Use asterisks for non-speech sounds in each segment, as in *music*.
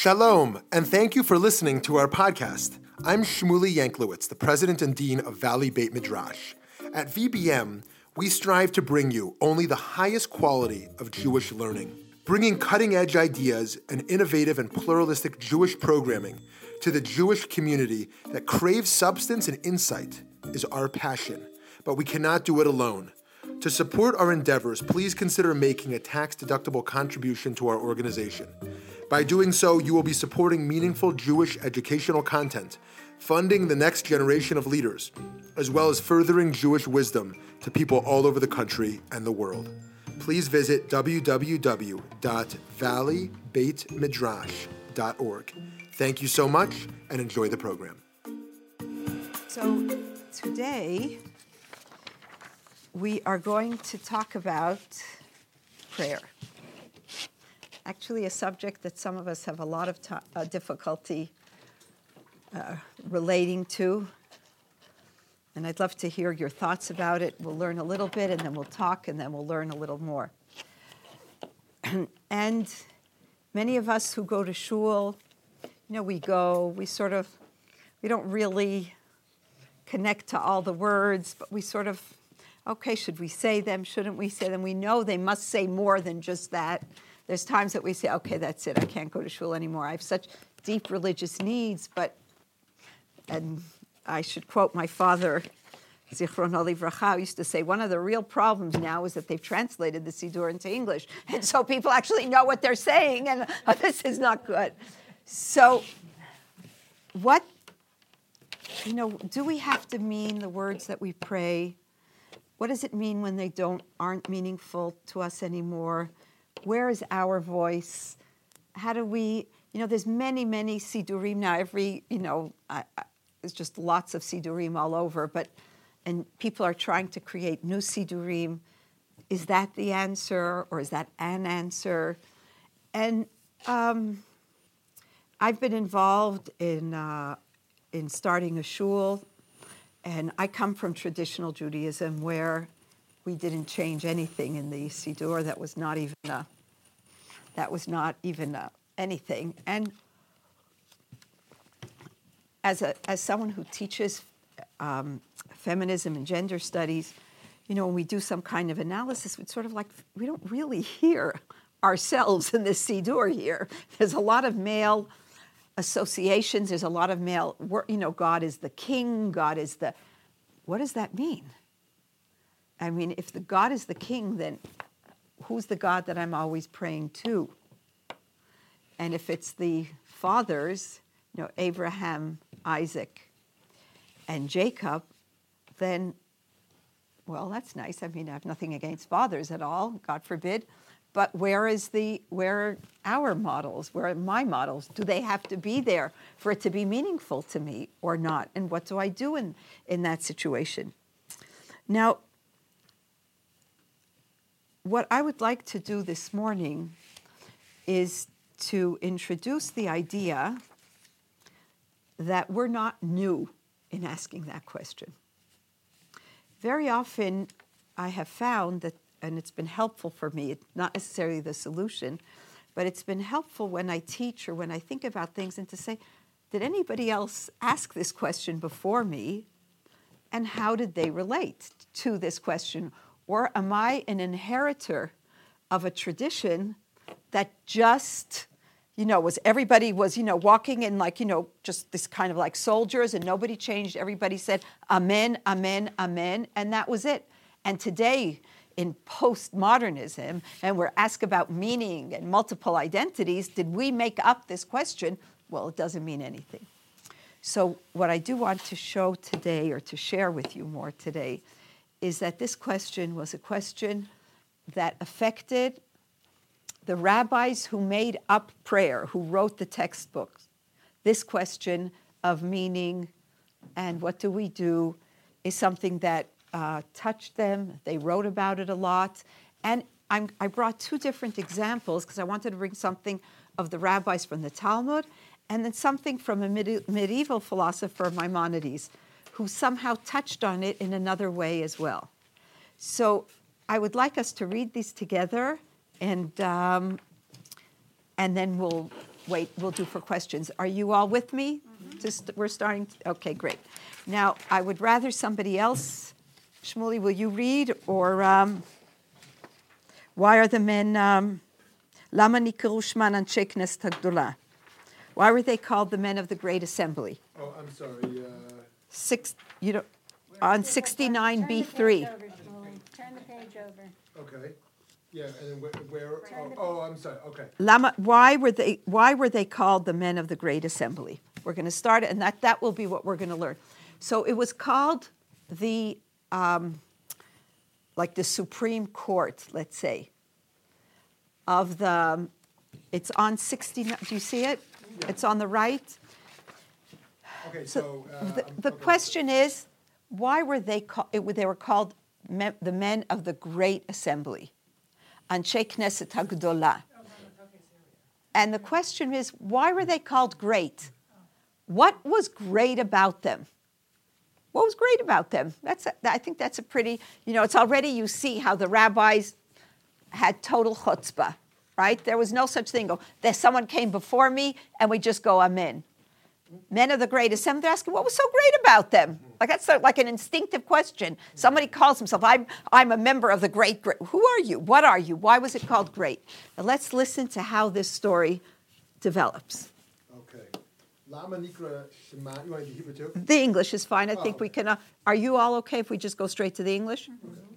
Shalom, and thank you for listening to our podcast. I'm Shmuly Yanklowitz, the president and dean of Valley Beit Midrash. At VBM, we strive to bring you only the highest quality of Jewish learning, bringing cutting edge ideas and innovative and pluralistic Jewish programming to the Jewish community that craves substance and insight is our passion, but we cannot do it alone. To support our endeavors, please consider making a tax deductible contribution to our organization. By doing so, you will be supporting meaningful Jewish educational content, funding the next generation of leaders, as well as furthering Jewish wisdom to people all over the country and the world. Please visit www.valleybeitmidrash.org. Thank you so much and enjoy the program. So, today we are going to talk about prayer. Actually, a subject that some of us have a lot of uh, difficulty uh, relating to. And I'd love to hear your thoughts about it. We'll learn a little bit and then we'll talk and then we'll learn a little more. *clears throat* and many of us who go to shul, you know, we go, we sort of, we don't really connect to all the words, but we sort of, okay, should we say them? Shouldn't we say them? We know they must say more than just that. There's times that we say, okay, that's it, I can't go to shul anymore. I have such deep religious needs, but, and I should quote my father, Zichron Livracha, used to say, one of the real problems now is that they've translated the Siddur into English. And so people actually know what they're saying, and oh, *laughs* this is not good. So, what you know, do we have to mean the words that we pray? What does it mean when they don't aren't meaningful to us anymore? Where is our voice? How do we, you know, there's many, many siddurim now. Every, you know, I, I, there's just lots of siddurim all over, but and people are trying to create new siddurim. Is that the answer, or is that an answer? And um, I've been involved in uh, in starting a shul. And I come from traditional Judaism where we didn't change anything in the Siddur. That was not even a, that was not even a, anything. And as, a, as someone who teaches um, feminism and gender studies, you know, when we do some kind of analysis, it's sort of like we don't really hear ourselves in the Siddur here. There's a lot of male associations. There's a lot of male, you know, God is the king, God is the. What does that mean? I mean, if the God is the king, then who's the God that I'm always praying to? And if it's the fathers, you know, Abraham, Isaac, and Jacob, then, well, that's nice. I mean, I have nothing against fathers at all, God forbid. But where is the where are our models? Where are my models? Do they have to be there for it to be meaningful to me or not? And what do I do in, in that situation? Now, what I would like to do this morning is to introduce the idea that we're not new in asking that question. Very often, I have found that and it's been helpful for me, not necessarily the solution, but it's been helpful when I teach or when I think about things and to say, did anybody else ask this question before me? And how did they relate to this question? Or am I an inheritor of a tradition that just, you know, was everybody was, you know, walking in like, you know, just this kind of like soldiers and nobody changed. Everybody said, Amen, Amen, Amen. And that was it. And today, in postmodernism and we're asked about meaning and multiple identities, did we make up this question? Well, it doesn't mean anything. So, what I do want to show today or to share with you more today is that this question was a question that affected the rabbis who made up prayer, who wrote the textbooks. This question of meaning and what do we do is something that uh, touched them. They wrote about it a lot. And I'm, i brought two different examples because I wanted to bring something of the rabbis from the Talmud and then something from a medi- medieval philosopher, Maimonides, who somehow touched on it in another way as well. So I would like us to read these together and, um, and then we'll wait, we'll do for questions. Are you all with me? Just we're starting. Okay, great. Now I would rather somebody else. Shmuly, will you read or um, why are the men? Um, Lama nikaru shman anshe knesset hagdola? Why were they called the men of the great assembly? Oh, I'm sorry. Six, you know, on 69b3. Turn the page over. okay. Yeah, and then where? where oh, oh, I'm sorry. Okay. Lama, why were they why were they called the men of the great assembly? We're going to start it, and that that will be what we're going to learn. So it was called the um, like the Supreme Court, let's say, of the. It's on 69. Do you see it? It's on the right. Okay. So, uh, The, the okay. question is, why were they called? They were called me, the men of the great assembly, Anshe Knesset Hagdolah. And the question is, why were they called great? What was great about them? What was great about them? That's a, I think that's a pretty, you know, it's already you see how the rabbis had total chutzpah, right? There was no such thing. Go, there someone came before me, and we just go amen. Men of the great assembly, they're asking, what was so great about them? Like that's sort of like an instinctive question. Somebody calls himself, I'm, I'm a member of the great, great. Who are you? What are you? Why was it called great? Now let's listen to how this story develops. Okay. Lama Nikra Shema. You want to do Hebrew too? The English is fine. I think Oh, we can. Uh, are you all okay if we just go straight to the English?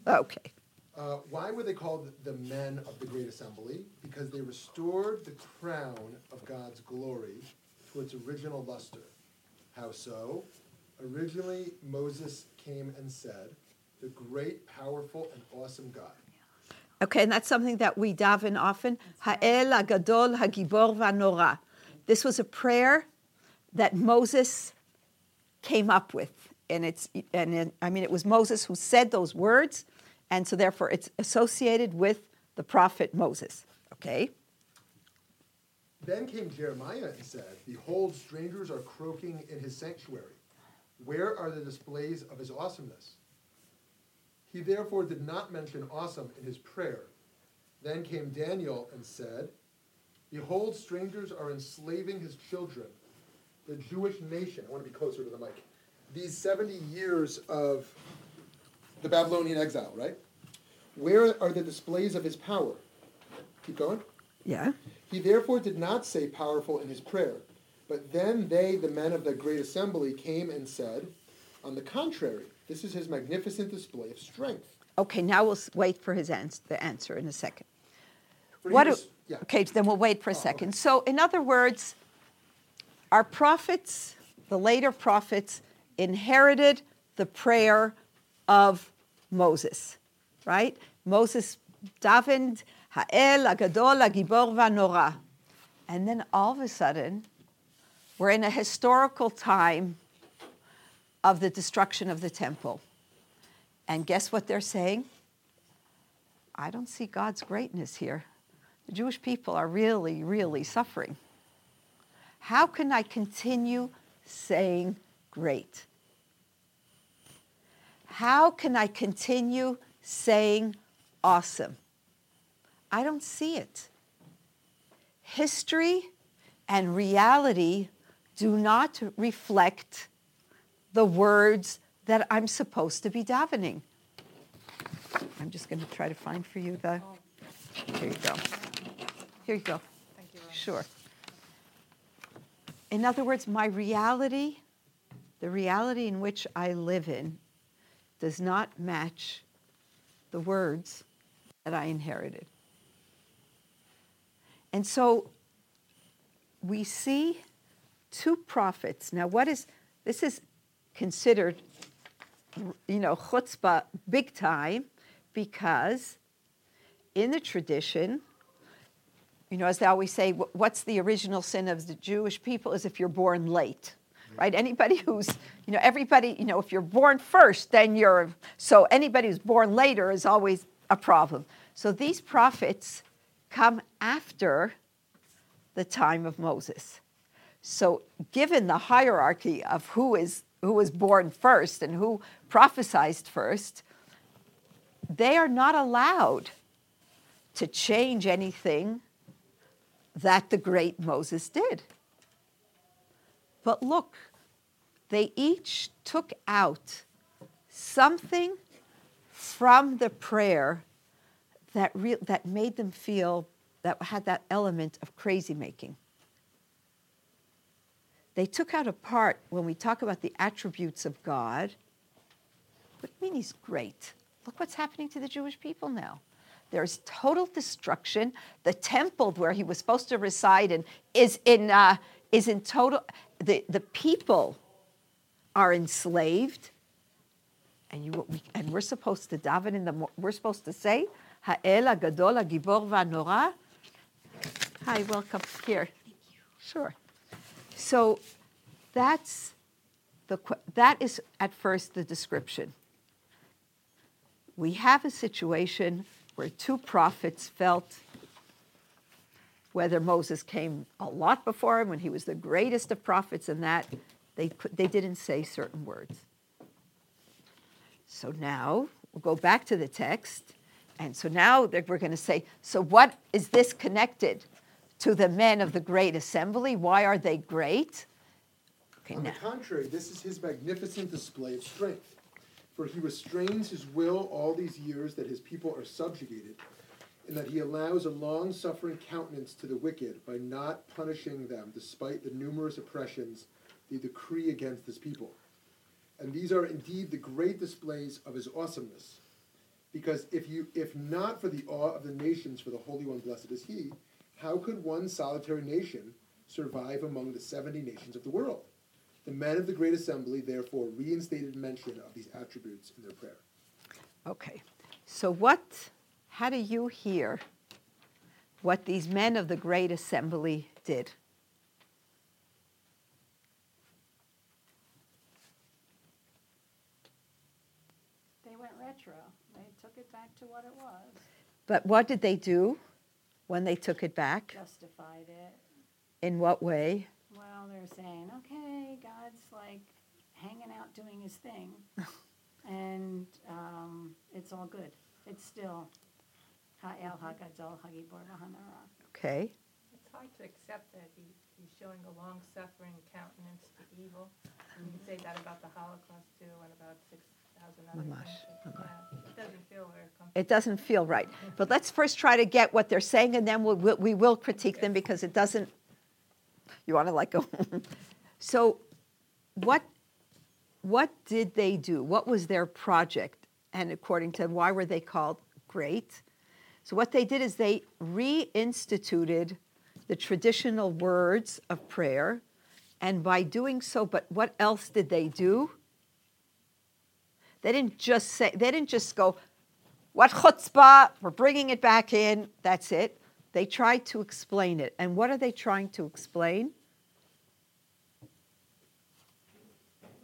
Okay. Uh, why were they called the men of the great assembly? Because they restored the crown of God's glory to its original luster. How so? Originally, Moses came and said, The great, powerful, and awesome God. Okay, and that's something that we daven often. Ha'el Hagadol Hagibor Vanora. This was a prayer that Moses came up with, and it's and it, I mean it was Moses who said those words, and so therefore it's associated with the prophet Moses. Okay. Then came Jeremiah and said, Behold, strangers are croaking in his sanctuary. Where are the displays of his awesomeness? He therefore did not mention awesome in his prayer. Then came Daniel and said, Behold, strangers are enslaving his children, the Jewish nation. I want to be closer to the mic. These 70 years of the Babylonian exile, right? Where are the displays of his power? Keep going. Yeah. He therefore did not say powerful in his prayer. But then they, the men of the great assembly, came and said, On the contrary, this is his magnificent display of strength. Okay. Now we'll wait for his ans- the answer in a second. What do- yeah. Okay, then we'll wait for a Oh, second. okay. So, in other words, our prophets, the later prophets, inherited the prayer of Moses, right? Moses davened, Ha'el, Agadol, Agibor, Vanora. And then all of a sudden, we're in a historical time of the destruction of the temple. And guess what they're saying? I don't see God's greatness here. The Jewish people are really, really suffering. How can I continue saying great? How can I continue saying awesome? I don't see it. History and reality do not reflect the words that I'm supposed to be davening. I'm just going to try to find for you the. Here you go. Here you go. Thank you. Sure. In other words, my reality, the reality in which I live in, does not match the words that I inherited. And so we see two prophets. Now, what is this is considered, you know, chutzpah big time because in the tradition, you know, as they always say, what's the original sin of the Jewish people is if you're born late, right? Anybody who's, you know, everybody, you know, if you're born first, then you're, so anybody who's born later is always a problem. So these prophets come after the time of Moses. So given the hierarchy of who is who was born first and who prophesied first, they are not allowed to change anything that the great Moses did. But look, they each took out something from the prayer that, re- that made them feel that had that element of crazy making. They took out a part when we talk about the attributes of God. What do you mean he's great? Look what's happening to the Jewish people now. There's total destruction. The temple where he was supposed to reside in is in, uh, is in total, the, the people are enslaved. And, you, and we're supposed to daven in the, we're supposed to say, Ha'el Gadol Gibor Vanora. Hi, welcome here. Sure. So that's the, that is at first the description. We have a situation where two prophets felt whether Moses came a lot before him when he was the greatest of prophets and that they, could, they didn't say certain words. So now we'll go back to the text. And so now we're going to say, so what is this connected to the men of the great assembly? Why are they great? Okay, On now. the contrary, this is his magnificent display of strength. For he restrains his will all these years that his people are subjugated and that he allows a long suffering countenance to the wicked by not punishing them despite the numerous oppressions they decree against his people. And these are indeed the great displays of his awesomeness. Because if you if not for the awe of the nations for the Holy One blessed is he, how could one solitary nation survive among the seventy nations of the world? The men of the great assembly therefore reinstated mention of these attributes in their prayer. Okay. So what how do you hear what these men of the great assembly did? They went retro. They took it back to what it was. But what did they do when they took it back? Justified it. In what way? Well, they're saying, okay, God's like hanging out doing his thing, *laughs* and um, it's all good. It's still Ha'el Hagadol Hagibor Okay. It's hard to accept that he, he's showing a long-suffering countenance to evil. And you can say that about the Holocaust too, and about six other It doesn't feel right. But let's first try to get what they're saying, and then we'll, we'll, we will critique them because it doesn't. You want to like go. *laughs* so, what what did they do? What was their project? And according to why were they called great? So, what they did is they reinstituted the traditional words of prayer. And by doing so, but what else did they do? They didn't just say, they didn't just go, what chutzpah, we're bringing it back in, that's it. They tried to explain it. And what are they trying to explain?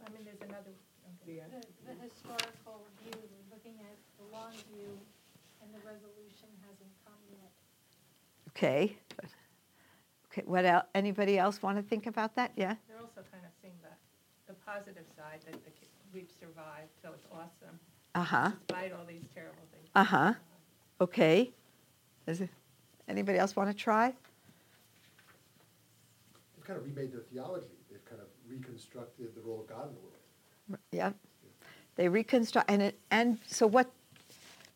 I mean, there's another, okay. The, the historical view, looking at the long view, and the resolution hasn't come yet. Okay. Okay, what else? Anybody else want to think about that? Yeah? They're also kind of seeing the, the positive side that the, ki- we've survived, so it's awesome, Uh-huh. despite all these terrible things. Uh-huh. Okay. Is it, anybody else want to try? They've kind of remade their theology. They've kind of reconstructed the role of God in the world. Yeah. They reconstruct and it, and so what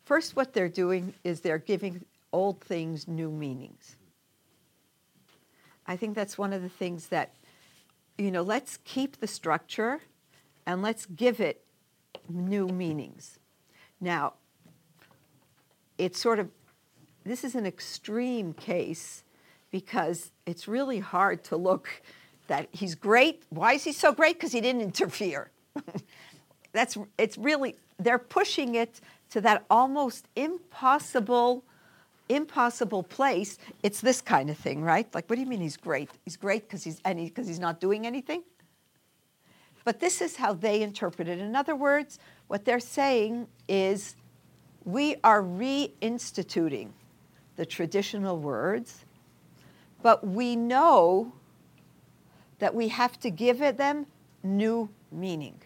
first what they're doing is they're giving old things new meanings. I think that's one of the things that you know, let's keep the structure and let's give it new meanings. Now, it's sort of this is an extreme case because it's really hard to look that he's great. Why is he so great? Because he didn't interfere. *laughs* That's it's really they're pushing it to that almost impossible impossible place. It's this kind of thing, right? Like what do you mean he's great? He's great because he's because he's not doing anything? But this is how they interpret it. In other words, what they're saying is we are reinstituting the traditional words, but we know that we have to give them new meaning.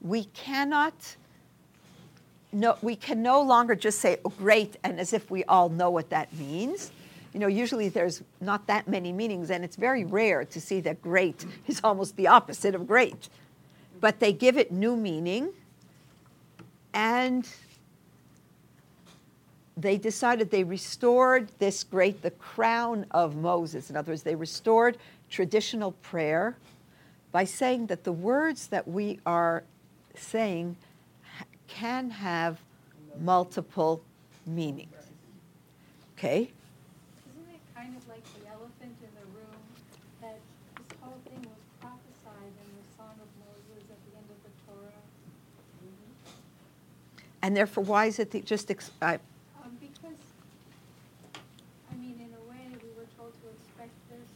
We cannot no, we can no longer just say oh, great and as if we all know what that means. You know, usually there's not that many meanings, and it's very rare to see that great *laughs* is almost the opposite of great. But they give it new meaning, and they decided they restored this great, the crown of Moses. In other words, they restored traditional prayer by saying that the words that we are saying can have multiple meanings. Okay? Isn't it kind of like the elephant in the room, that this whole thing was prophesied in the Song of Moses at the end of the Torah? And therefore, why is it just, ex- I Um, because, I mean, in a way, we were told to expect this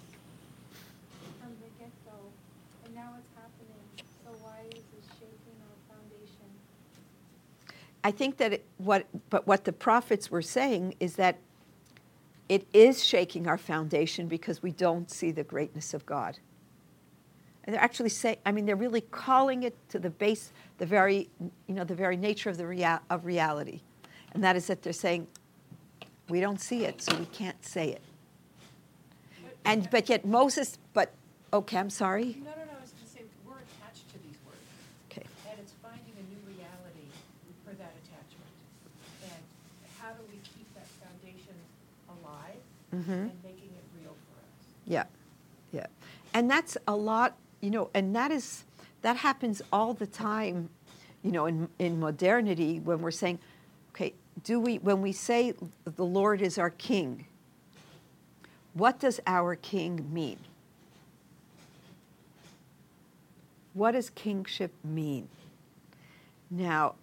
from the get-go, and now it's happening, so why is this shaking our foundation? I think that it, what, but what the prophets were saying is that it is shaking our foundation because we don't see the greatness of God. And they're actually saying, I mean, they're really calling it to the base, the very, you know, the very nature of the rea- of reality, and that is that they're saying, we don't see it, so we can't say it. And but yet Moses, but okay, I'm sorry. No, no, no, I was gonna say, we're attached to these words, Okay. and it's finding a new reality for that attachment. And how do we keep that foundation alive Mm-hmm. and making it real for us? Yeah, yeah. And that's a lot, you know, and that is, that happens all the time, you know, in, in modernity when we're saying, okay, do we, when we say the Lord is our king, what does our king mean? What does kingship mean? Now,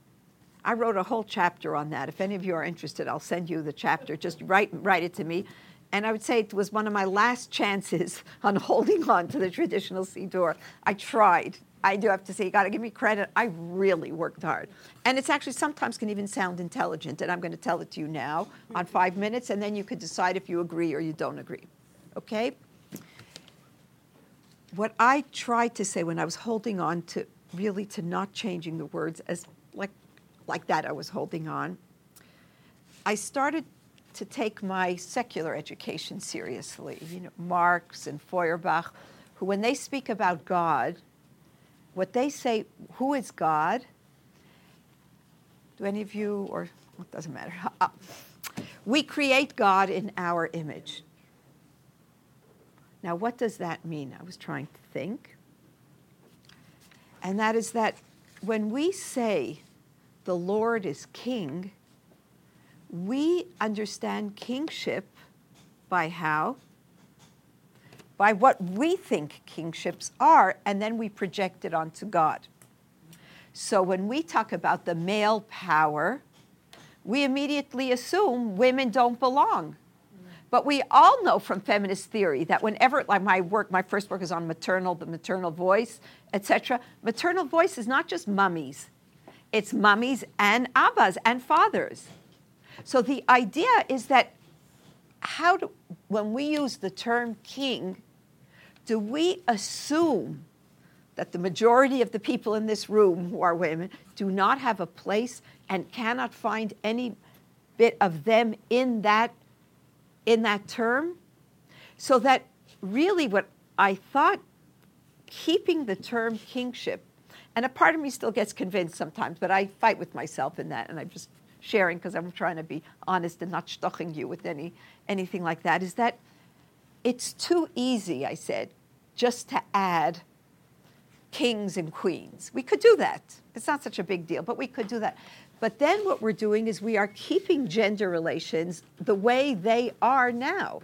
I wrote a whole chapter on that. If any of you are interested, I'll send you the chapter. Just write, write it to me. And I would say it was one of my last chances *laughs* on holding on to the traditional Siddur. I tried. I do have to say, you got to give me credit. I really worked hard. And it's actually sometimes can even sound intelligent. And I'm going to tell it to you now on five minutes, and then you could decide if you agree or you don't agree. Okay? What I tried to say when I was holding on to really to not changing the words as like like that I was holding on, I started to take my secular education seriously. You know, Marx and Feuerbach, who when they speak about God, what they say, who is God? Do any of you, or it doesn't matter. Uh, *laughs* We create God in our image. Now, what does that mean? I was trying to think. And that is that when we say the Lord is king, we understand kingship by how? By what we think kingships are, and then we project it onto God. So when we talk about the male power, we immediately assume women don't belong. But we all know from feminist theory that whenever, like my work, my first work is on maternal, the maternal voice, etc. Maternal voice is not just mummies; it's mummies and abbas and fathers. So the idea is that how do, when we use the term king, do we assume that the majority of the people in this room who are women do not have a place and cannot find any bit of them in that in that term? So that really what i thought keeping the term kingship and a part of me still gets convinced sometimes but i fight with myself in that and i'm just sharing because i'm trying to be honest and not stoching you with any anything like that is that it's too easy i said just to add kings and queens. We could do that. It's not such a big deal, but we could do that. But then what we're doing is we are keeping gender relations the way they are now.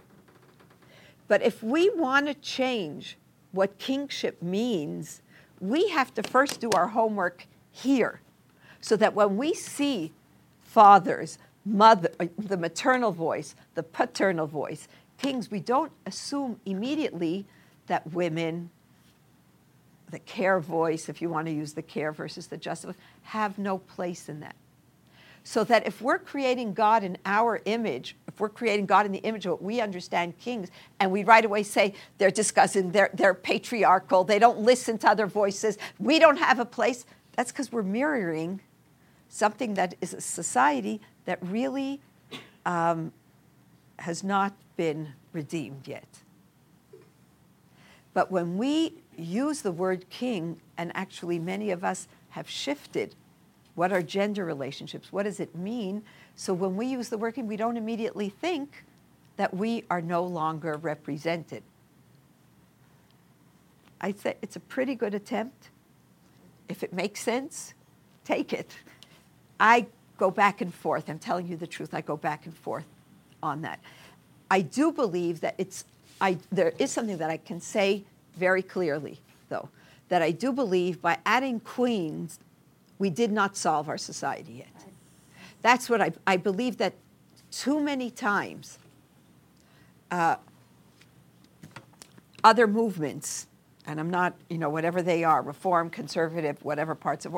But if we want to change what kingship means, we have to first do our homework here so that when we see fathers, mother, uh, the maternal voice, the paternal voice, kings, we don't assume immediately that women the care voice, if you want to use the care versus the justice, have no place in that. So that if we're creating God in our image, if we're creating God in the image of what we understand kings, and we right away say they're discussing, they're, they're patriarchal, they don't listen to other voices, we don't have a place, that's because we're mirroring something that is a society that really um, has not been redeemed yet. But when we use the word king, and actually many of us have shifted what are gender relationships? What does it mean? So when we use the word king, we don't immediately think that we are no longer represented. I say it's a pretty good attempt. If it makes sense, take it. I go back and forth. I'm telling you the truth. I go back and forth on that. I do believe that it's, I, there is something that I can say very clearly, though, that I do believe by adding queens, we did not solve our society yet. That's what I, I believe that too many times uh, other movements, and I'm not, you know, whatever they are, reform, conservative, whatever parts of,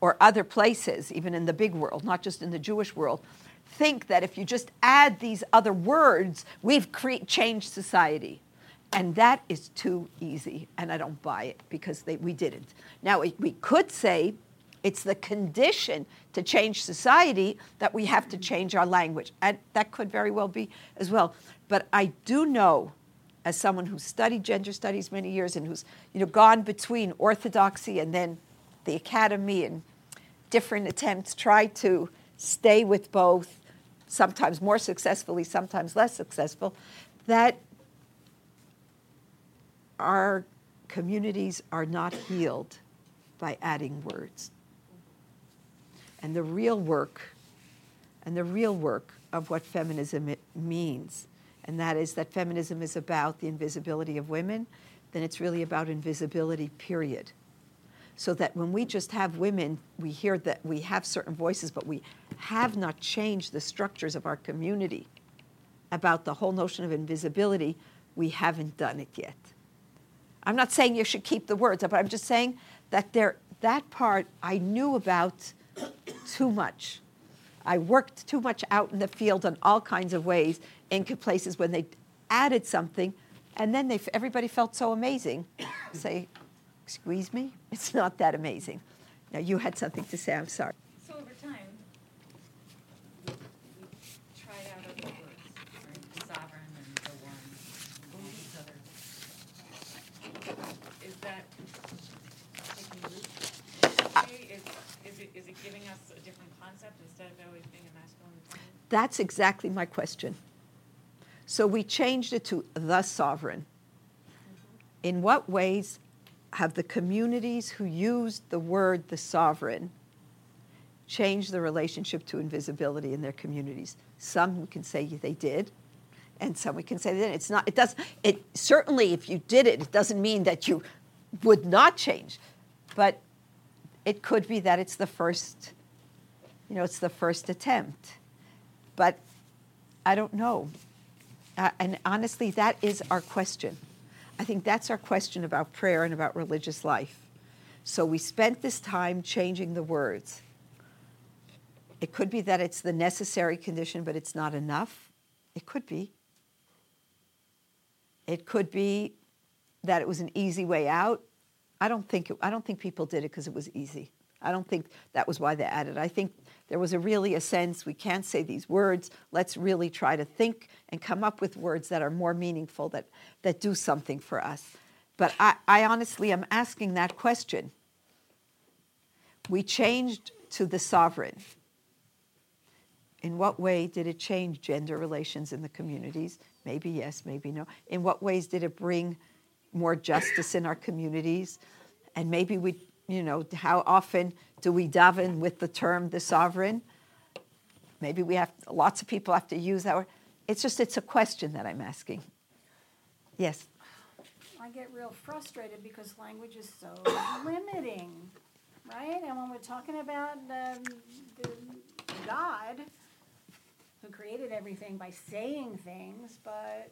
or other places, even in the big world, not just in the Jewish world, think that if you just add these other words, we've cre- changed society. And that is too easy, and I don't buy it because they, we didn't. Now, we, we could say it's the condition to change society that we have to change our language. And that could very well be as well. But I do know, as someone who studied gender studies many years and who's you know, gone between orthodoxy and then the academy and different attempts, try to stay with both, sometimes more successfully, sometimes less successful, that our communities are not healed by adding words. And the real work, and the real work of what feminism means, and that is that feminism is about the invisibility of women, then it's really about invisibility, period. So that when we just have women, we hear that we have certain voices, but we have not changed the structures of our community about the whole notion of invisibility, we haven't done it yet. I'm not saying you should keep the words, but I'm just saying that there, that part I knew about too much. I worked too much out in the field in all kinds of ways in places when they added something, and then they, everybody felt so amazing. Say, excuse me, *laughs* it's not that amazing. Now you had something to say. I'm sorry. So over time, we, we tried out other words, right? Sovereign and the one, all these other. Is that taking root? Uh, is, is it, is it giving us a different concept instead of always being a masculine feminine? That's exactly my question. So we changed it to the sovereign. Mm-hmm. In what ways have the communities who used the word the sovereign changed the relationship to invisibility in their communities? Some we can say they did, and some we can say they didn't. It's not. It does. It certainly, if you did it, it doesn't mean that you would not change, but it could be that it's the first. You know, it's the first attempt, but I don't know. Uh, and honestly, that is our question. I think that's our question about prayer and about religious life. So we spent this time changing the words. It could be that it's the necessary condition, but it's not enough. It could be. It could be that it was an easy way out. I don't think it, I don't think people did it because it was easy. I don't think that was why they added. I think there was a really a sense we can't say these words. Let's really try to think and come up with words that are more meaningful, that, that do something for us. But I, I honestly am asking that question. We changed to the sovereign. In what way did it change gender relations in the communities? Maybe yes, maybe no. In what ways did it bring more justice in our communities? And maybe we, you know, how often do we daven with the term the sovereign? Maybe we have, lots of people have to use that word. It's just, it's a question that I'm asking. Yes. I get real frustrated because language is so *coughs* limiting, right? And when we're talking about um, the God who created everything by saying things, but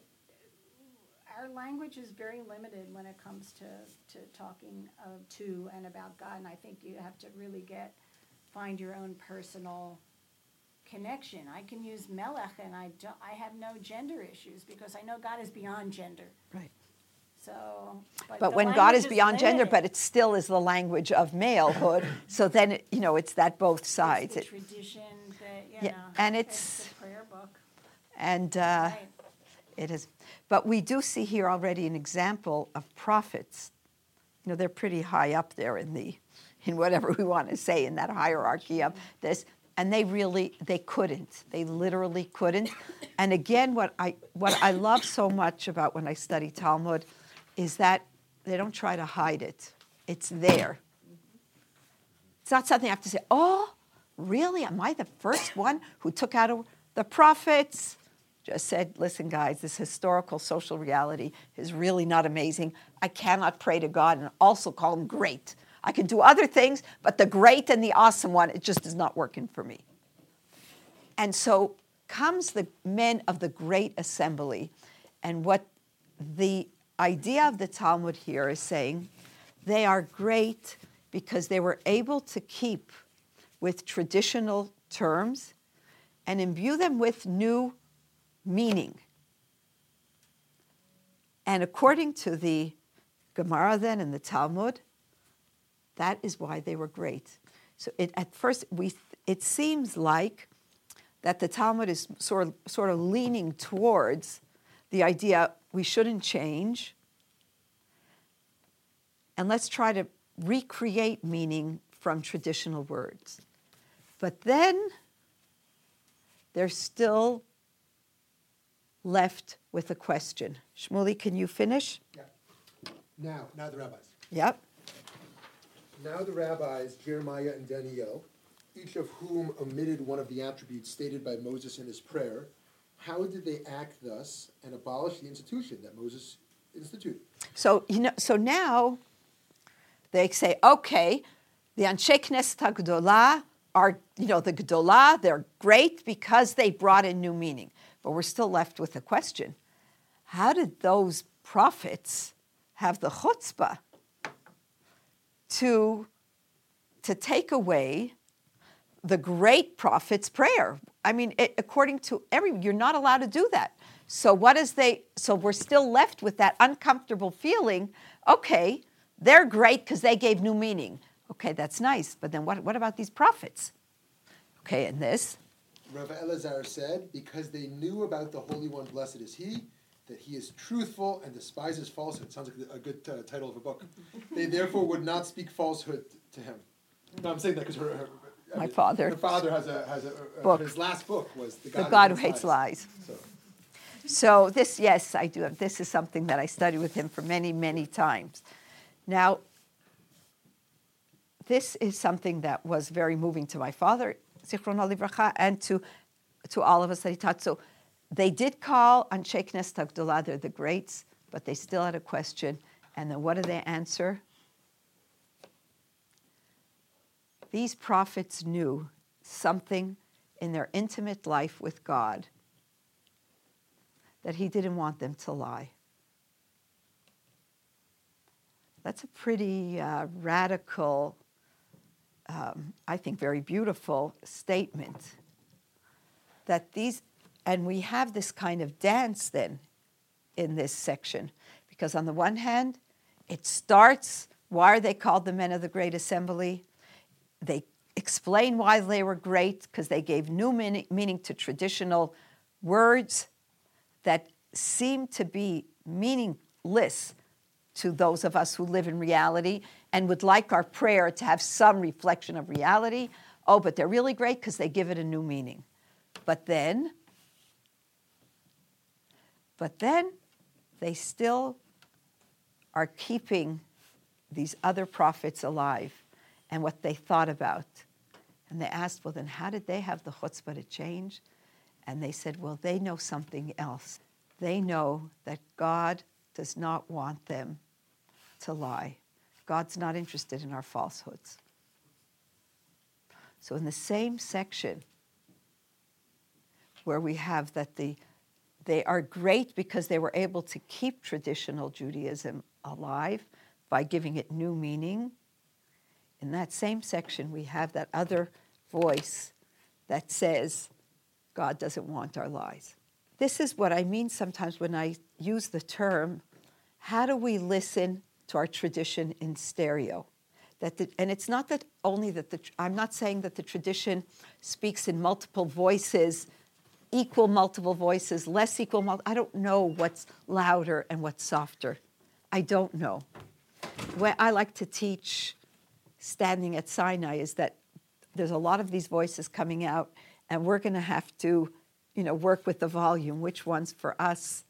our language is very limited when it comes to, to talking uh, to and about God. And I think you have to really get find your own personal connection. I can use melech, and I don't. I have no gender issues because I know God is beyond gender. Right. So, but, But when God is beyond gender, but it still is the language of malehood, so then, it- you know, it's that both It's sides. the It- tradition that you Yeah, know. and it's it's- the prayer book. And uh, Right. it is. But we do see here already an example of prophets. You know, they're pretty high up there in the, in whatever we want to say in that hierarchy of this. And they really, they couldn't. They literally couldn't. And again, what I, what I love so much about when I study Talmud is that they don't try to hide it. It's there. It's not something I have to say, oh, really? Am I the first one who took out a, the prophets? Just said, listen, guys, this historical social reality is really not amazing. I cannot pray to God and also call him great. I can do other things, but the great and the awesome one, it just is not working for me. And so comes the men of the great assembly. And what the idea of the Talmud here is saying they are great because they were able to keep with traditional terms and imbue them with new meaning. And according to the Gemara then and the Talmud, that is why they were great. So it, at first, we, it seems like that the Talmud is sort of, sort of leaning towards the idea we shouldn't change, and let's try to recreate meaning from traditional words. But then they're still left with a question. Shmuly, can you finish? Yeah. Now, now the rabbis. Yep. Now the rabbis, Jeremiah and Daniel, each of whom omitted one of the attributes stated by Moses in his prayer, how did they act thus and abolish the institution that Moses instituted? So you know, so now they say, okay, the Anshe Knesset HaGdolah are, you know, the Gdolah, they're great because they brought in new meaning. But we're still left with the question, how did those prophets have the chutzpah to, to take away the great prophet's prayer. I mean, it, according to every, you're not allowed to do that. So what is they? So we're still left with that uncomfortable feeling. Okay, they're great because they gave new meaning. Okay, that's nice. But then what? What about these prophets? Okay, and this. Rav Elazar said, because they knew about the Holy One, blessed is He, that He is truthful and despises falsehood. Sounds like a good uh, title of a book. *laughs* they therefore would not speak falsehood to Him. No, I'm saying that because her, her I My mean, father. Her father has a has a, a Book. his last book was the The God, God who hates lies. So So this, yes, I do. have- This is something that I studied with him for many, many times. Now, this is something that was very moving to my father, Zichron and to, to all of us that he taught. So they did call Anshe Knesset HaGdolah, they're the greats, but they still had a question. And then what do they answer? These prophets knew something in their intimate life with God that he didn't want them to lie. That's a pretty uh, radical, um, I think very beautiful statement. That these, and we have this kind of dance then in this section, because on the one hand, it starts why are they called the men of the great assembly? They explain why they were great, because they gave new meaning, meaning to traditional words that seem to be meaningless to those of us who live in reality and would like our prayer to have some reflection of reality. Oh, but they're really great because they give it a new meaning. But then, but then they still are keeping these other prophets alive and what they thought about. And they asked, well, then how did they have the chutzpah to change? And they said, well, they know something else. They know that God does not want them to lie. God's not interested in our falsehoods. So, in the same section where we have that the, they are great because they were able to keep traditional Judaism alive by giving it new meaning, in that same section we have that other voice that says, God doesn't want our lies. This is what I mean sometimes when I use the term, how do we listen to our tradition in stereo? That the, and it's not that only that the, I'm not saying that the tradition speaks in multiple voices equal multiple voices, less equal. I don't know what's louder and what's softer. I don't know. What I like to teach standing at Sinai is that there's a lot of these voices coming out, and we're going to have to, you know, work with the volume. Which ones for us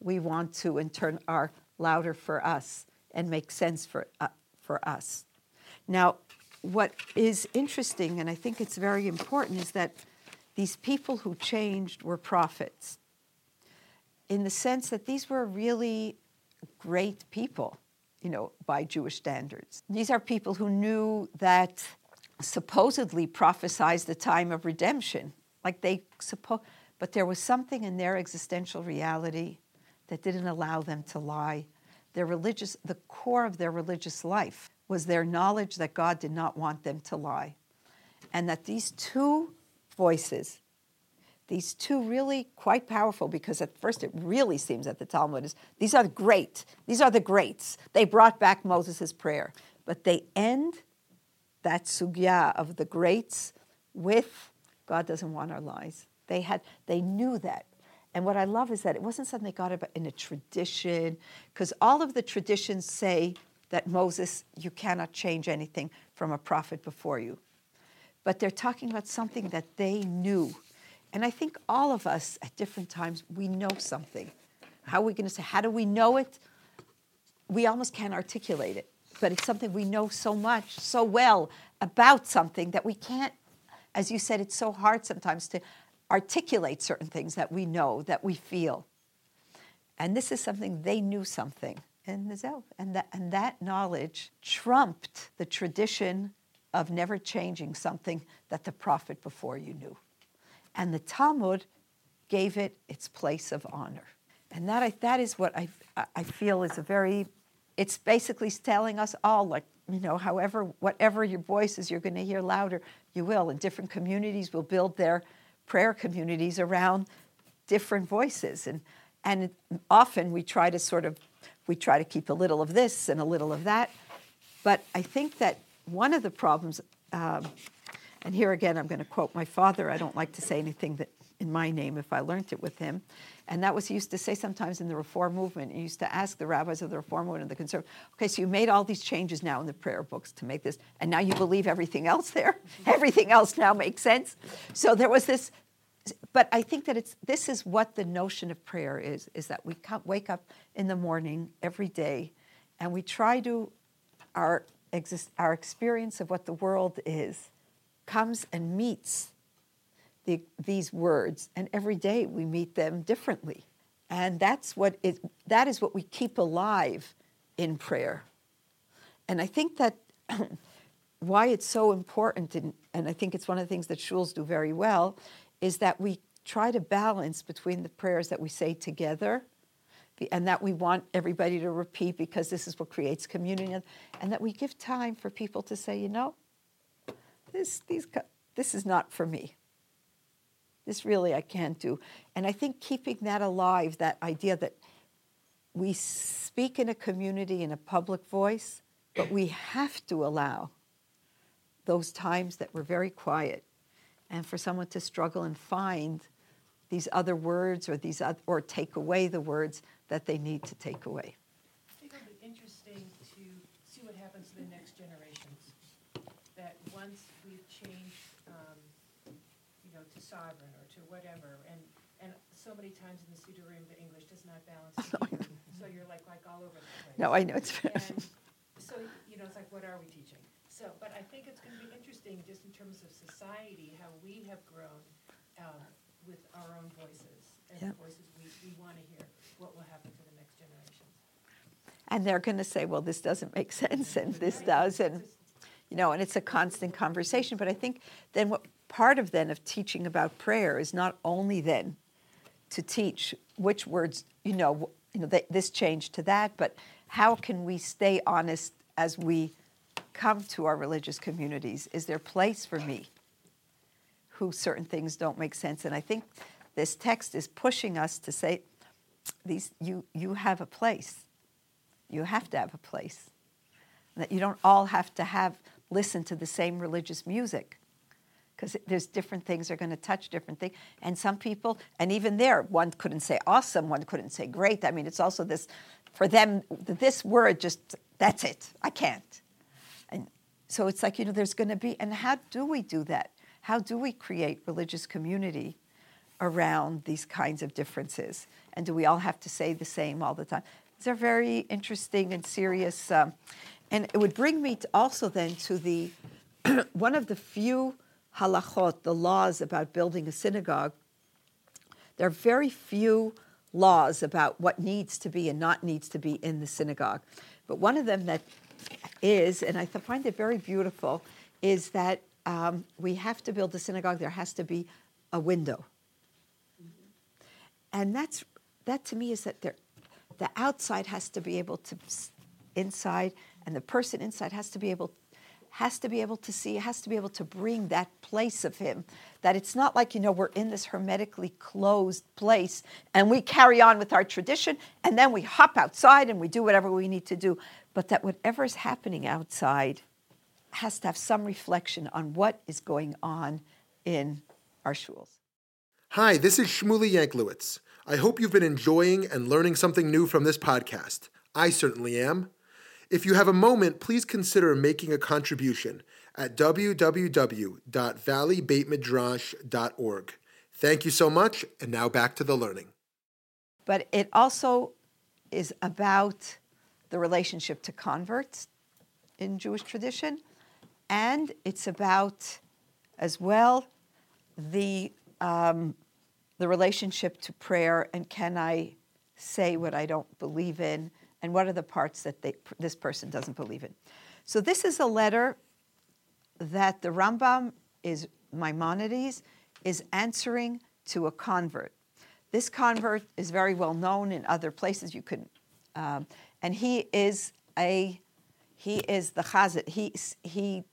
we want to, in turn, are louder for us and make sense for uh, for us. Now, what is interesting, and I think it's very important, is that these people who changed were prophets in the sense that these were really great people, you know, by Jewish standards. These are people who knew that supposedly prophesied the time of redemption, like they suppose, but there was something in their existential reality that didn't allow them to lie. Their religious, the core of their religious life was their knowledge that God did not want them to lie. And that these two voices, these two really quite powerful, because at first it really seems that the Talmud is these are the great, these are the greats. They brought back Moses' prayer. But they end that sugya of the greats with God doesn't want our lies. They had they knew that. And what I love is that it wasn't something they got about in a tradition, because all of the traditions say that Moses, you cannot change anything from a prophet before you. But they're talking about something that they knew. And I think all of us at different times, we know something. How are we going to say, how do we know it? We almost can't articulate it, but it's something we know so much, so well about something that we can't, as you said, it's so hard sometimes to articulate certain things that we know, that we feel. And this is something they knew something. in the And, and, that, and that knowledge trumped the tradition of never changing something that the prophet before you knew. And the Talmud gave it its place of honor. And that, I, that is what I, I feel is a very, it's basically telling us all, like, you know, however, whatever your voices you're going to hear louder, you will. And different communities will build their prayer communities around different voices. And, and often we try to sort of, we try to keep a little of this and a little of that. But I think that one of the problems, um, and here again I'm going to quote my father, I don't like to say anything that in my name if I learned it with him. And that was he used to say sometimes in the Reform movement. He used to ask the rabbis of the Reform movement and the Conservative, okay, so you made all these changes now in the prayer books to make this, and now you believe everything else there? *laughs* everything else now makes sense? So there was this, but I think that it's, this is what the notion of prayer is, is that we wake up in the morning every day and we try to, our, exist, our experience of what the world is comes and meets the, these words, and every day we meet them differently. And that's what it, that is what we keep alive in prayer. And I think that *clears throat* why it's so important, and, and I think it's one of the things that shuls do very well, is that we try to balance between the prayers that we say together and that we want everybody to repeat because this is what creates community, and that we give time for people to say, you know, this, these, this is not for me. This really I can't do. And I think keeping that alive, that idea that we speak in a community in a public voice, but we have to allow those times that we're very quiet and for someone to struggle and find these other words or these other, or take away the words that they need to take away. I think it'll be interesting to see what happens to the next generations. That once we've changed, um, you know, to sovereign or to whatever, and and so many times in the Siddurim the English does not balance, *laughs* the so you're like like all over the place. No, I know it's. And so you know, it's like, what are we teaching? So, but I think it's going to be interesting, just in terms of society, how we have grown um, with our own voices and Yep. the voices we, we want to hear. What will happen to the next generations? and they're going to say, well, this doesn't make *laughs* sense, and this does, and you know, and it's a constant conversation. But I think then what part of then of teaching about prayer is not only then to teach which words, you know, you know, th- this change to that, but how can we stay honest as we come to our religious communities? Is there place for me who certain things don't make sense? And I think this text is pushing us to say, these you you have a place. You have to have a place. That you don't all have to have listen to the same religious music. Because there's different things are going to touch different things. And some people, and even there, one couldn't say awesome, one couldn't say great. I mean, it's also this, for them, this word just, that's it. I can't. And so it's like, you know, there's going to be, and how do we do that? How do we create religious community around these kinds of differences? And do we all have to say the same all the time? These are very interesting and serious. Um, and it would bring me also then to the *clears throat* one of the few halachot, the laws about building a synagogue. There are very few laws about what needs to be and not needs to be in the synagogue. But one of them that is, and I find it very beautiful, is that um, we have to build a synagogue. There has to be a window, and that's that to me is that there, the outside has to be able to inside, and the person inside has to be able has to be able to see, has to be able to bring that place of him. That it's not like, you know, we're in this hermetically closed place and we carry on with our tradition and then we hop outside and we do whatever we need to do. But that whatever is happening outside has to have some reflection on what is going on in our shuls. Hi, this is Shmuly Yanklowitz. I hope you've been enjoying and learning something new from this podcast. I certainly am. If you have a moment, please consider making a contribution at www.valleybeitmidrash.org. Thank you so much, and now back to the learning. But it also is about the relationship to converts in Jewish tradition, and it's about as well the um, the relationship to prayer and can I say what I don't believe in and what are the parts that they, this person doesn't believe in. So this is a letter that the Rambam is Maimonides is answering to a convert. This convert is very well known in other places. You could, um, and he is a he is the chazit. He he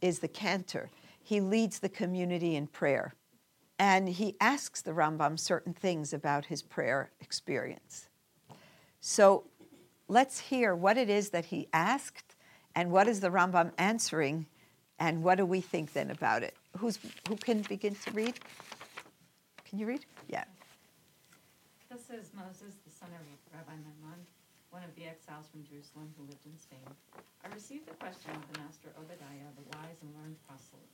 is the cantor. He leads the community in prayer, and he asks the Rambam certain things about his prayer experience. So let's hear what it is that he asked and what is the Rambam answering and what do we think then about it? Who's, who can begin to read? Can you read? Yeah. This is Moses, the son of Rabbi Maimon, one of the exiles from Jerusalem who lived in Spain. I received the question of the master Obadiah, the wise and learned proselyte.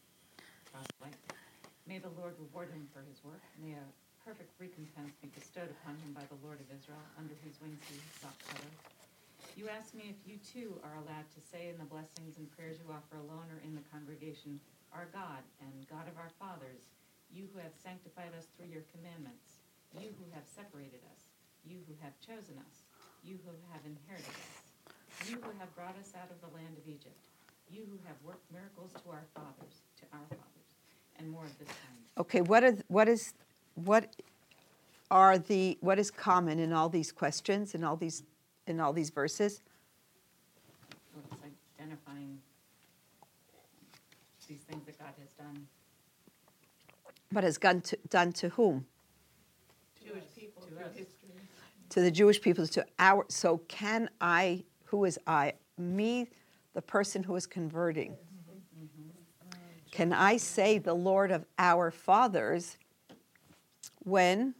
May the Lord reward him for his work. May a perfect recompense be bestowed upon him by the Lord of Israel, under whose wings he sought shelter. You ask me if you too are allowed to say in the blessings and prayers you offer alone or in the congregation, Our God and God of our fathers, you who have sanctified us through your commandments, you who have separated us, you who have chosen us, you who have inherited us, you who have brought us out of the land of Egypt, you who have worked miracles to our fathers, to our fathers, and more of this kind. Okay, what is what is what are the what is common in all these questions and all these in all these verses? Well, it's identifying these things that God has done. But has done to, done to whom? Jewish people To through us. history. To the Jewish people, to our. So can I? Who is I? Me, the person who is converting. Mm-hmm. Can I say the Lord of our fathers when?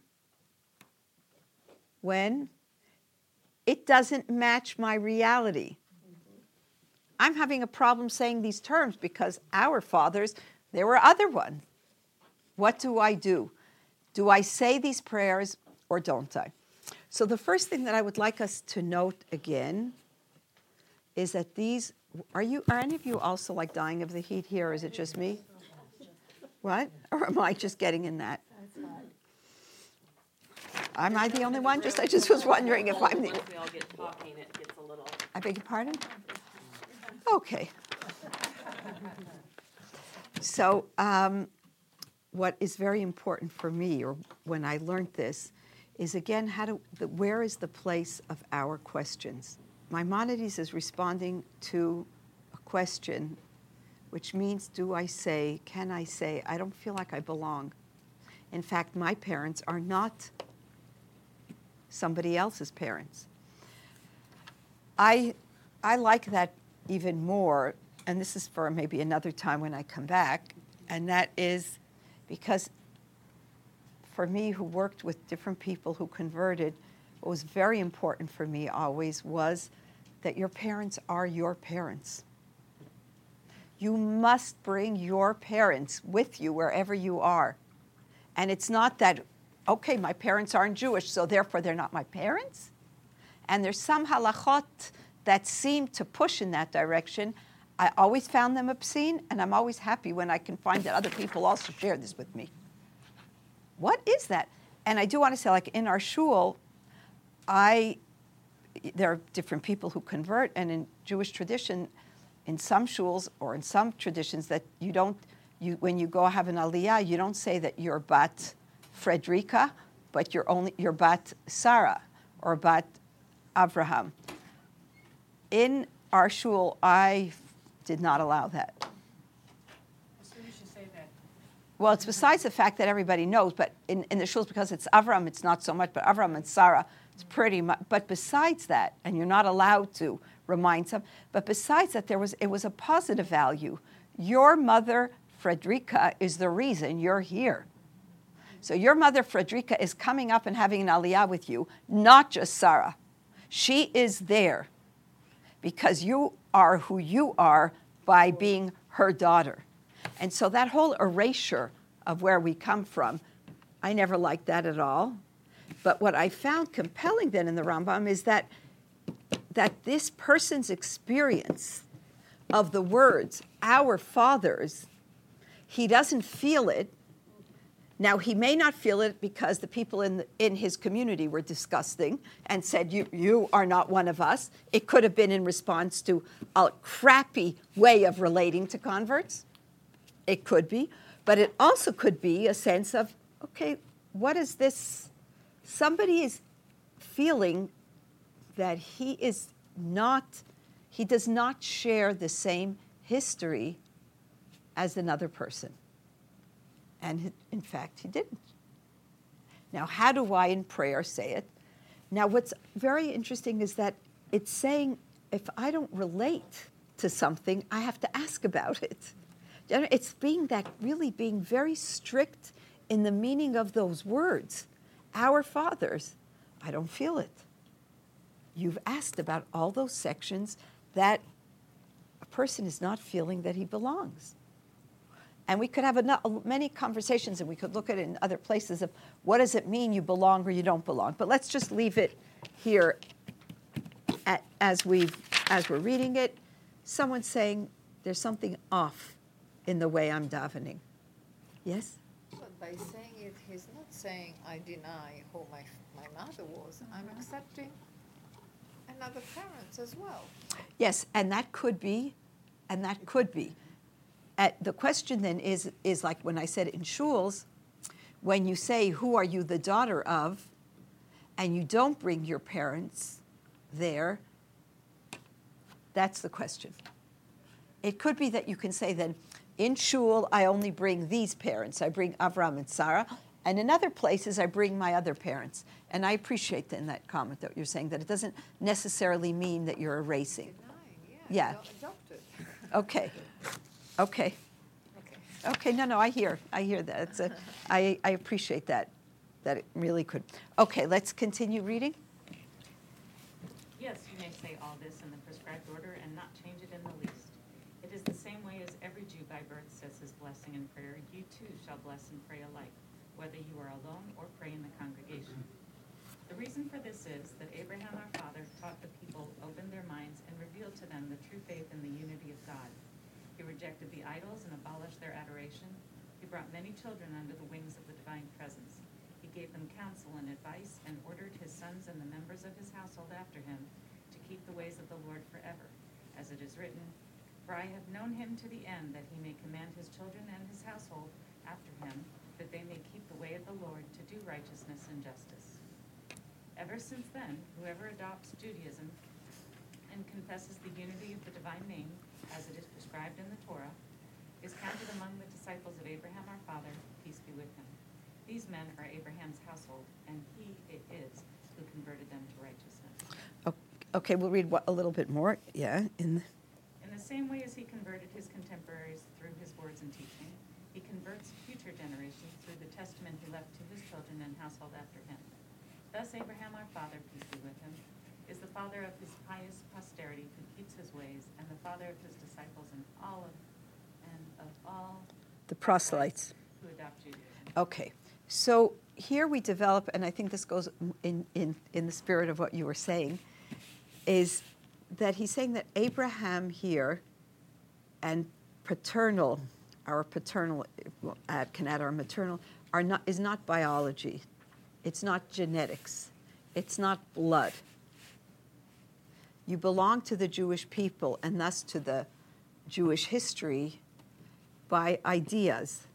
When it doesn't match my reality. I'm having a problem saying these terms because our fathers, there were other ones. What do I do? Do I say these prayers or don't I? So, the first thing that I would like us to note again is that these are you are any of you also like dying of the heat here is it just me? What? Or am I just getting in that? Am I the only one? Just I just was wondering if I'm the. Once we all get talking, it gets a little. I beg your pardon? Okay. So, um, what is very important for me, or when I learned this, is again, how do, the, where is the place of our questions? Maimonides is responding to a question, which means, do I say, can I say, I don't feel like I belong? In fact, my parents are not somebody else's parents. I, I like that even more, and this is for maybe another time when I come back, And that is because for me, who worked with different people who converted, what was very important for me always was that your parents are your parents. You must bring your parents with you wherever you are. And it's not that, okay, my parents aren't Jewish, so therefore they're not my parents. And there's some halachot that seem to push in that direction. I always found them obscene, and I'm always happy when I can find that other people also share this with me. What is that? And I do want to say, like in our shul, I there are different people who convert, and in Jewish tradition, in some shuls or in some traditions, that you don't, you when you go have an aliyah, you don't say that you're bat Fredrika, but you're only you're bat Sarah or bat Abraham. In our shul, I did not allow that. As soon as say that, Well, it's besides the fact that everybody knows, but in, in the shuls, because it's Avram, it's not so much, but Avram and Sarah, it's pretty much. But besides that, and you're not allowed to remind some, but besides that, there was it was a positive value. Your mother, Frederica, is the reason you're here. So your mother, Fredrika, is coming up and having an aliyah with you, not just Sarah. She is there because you are who you are by being her daughter. And so that whole erasure of where we come from, I never liked that at all. But what I found compelling then in the Rambam is that that this person's experience of the words our fathers, he doesn't feel it. Now he may not feel it because the people in the, in his community were disgusting and said you you are not one of us. It could have been in response to a crappy way of relating to converts. It could be, but it also could be a sense of okay, what is this? Somebody is feeling that he is not, he does not share the same history as another person. And in fact, he didn't. Now, how do I in prayer say it? Now, what's very interesting is that it's saying if I don't relate to something, I have to ask about it. It's being that really being very strict in the meaning of those words. Our fathers, I don't feel it you've asked about all those sections that a person is not feeling that he belongs. And we could have eno- many conversations and we could look at it in other places of what does it mean you belong or you don't belong. But let's just leave it here at, as, we as we're reading it. Someone's saying there's something off in the way I'm davening. Yes? But by saying it, he's not saying I deny who my, my mother was. I'm mm-hmm. accepting another parents as well. Yes, and that could be, and that could be. At, the question then is, is like when I said in shuls, when you say, Who are you the daughter of? and you don't bring your parents there, that's the question. It could be that you can say then, in shul, I only bring these parents. I bring Avram and Sarah. And in other places, I bring my other parents. And I appreciate in that comment that you're saying that it doesn't necessarily mean that you're erasing. Denying, Yeah. ado- Adopted. Okay. Okay. Okay. No, no, I hear, I hear that. It's a, I, I appreciate that, that it really could. Okay, let's continue reading. Yes, you may say all this in the prescribed order and not change it in the least. It is the same way as every Jew by birth says his blessing and prayer. You too shall bless and pray alike, whether you are alone or pray in the congregation. The reason for this is that Abraham our father taught the people, opened their minds, and revealed to them the true faith in the unity of God. He rejected the idols and abolished their adoration. He brought many children under the wings of the divine presence. He gave them counsel and advice and ordered his sons and the members of his household after him to keep the ways of the Lord forever. As it is written, For I have known him to the end, that he may command his children and his household after him, that they may keep the way of the Lord to do righteousness and justice. Ever since then, whoever adopts Judaism and confesses the unity of the divine name, as it is prescribed in the Torah, is counted among the disciples of Abraham our father, peace be with him. These men are Abraham's household, and he it is who converted them to righteousness. Okay, we'll read a little bit more. Yeah, in In the same way as he converted his contemporaries through his words and teaching, he converts future generations through the testament he left to his children and household after him. Thus Abraham our father, peace be with him, is the father of his pious posterity who keeps his ways, and the father of his disciples and all of, and of all The proselytes. who adopt Judaism. Okay, so here we develop, and I think this goes in, in, in the spirit of what you were saying, is that he's saying that Abraham here and paternal, our paternal, can add our maternal, are not, is not biology. It's not genetics. It's not blood. You belong to the Jewish people and thus to the Jewish history by ideas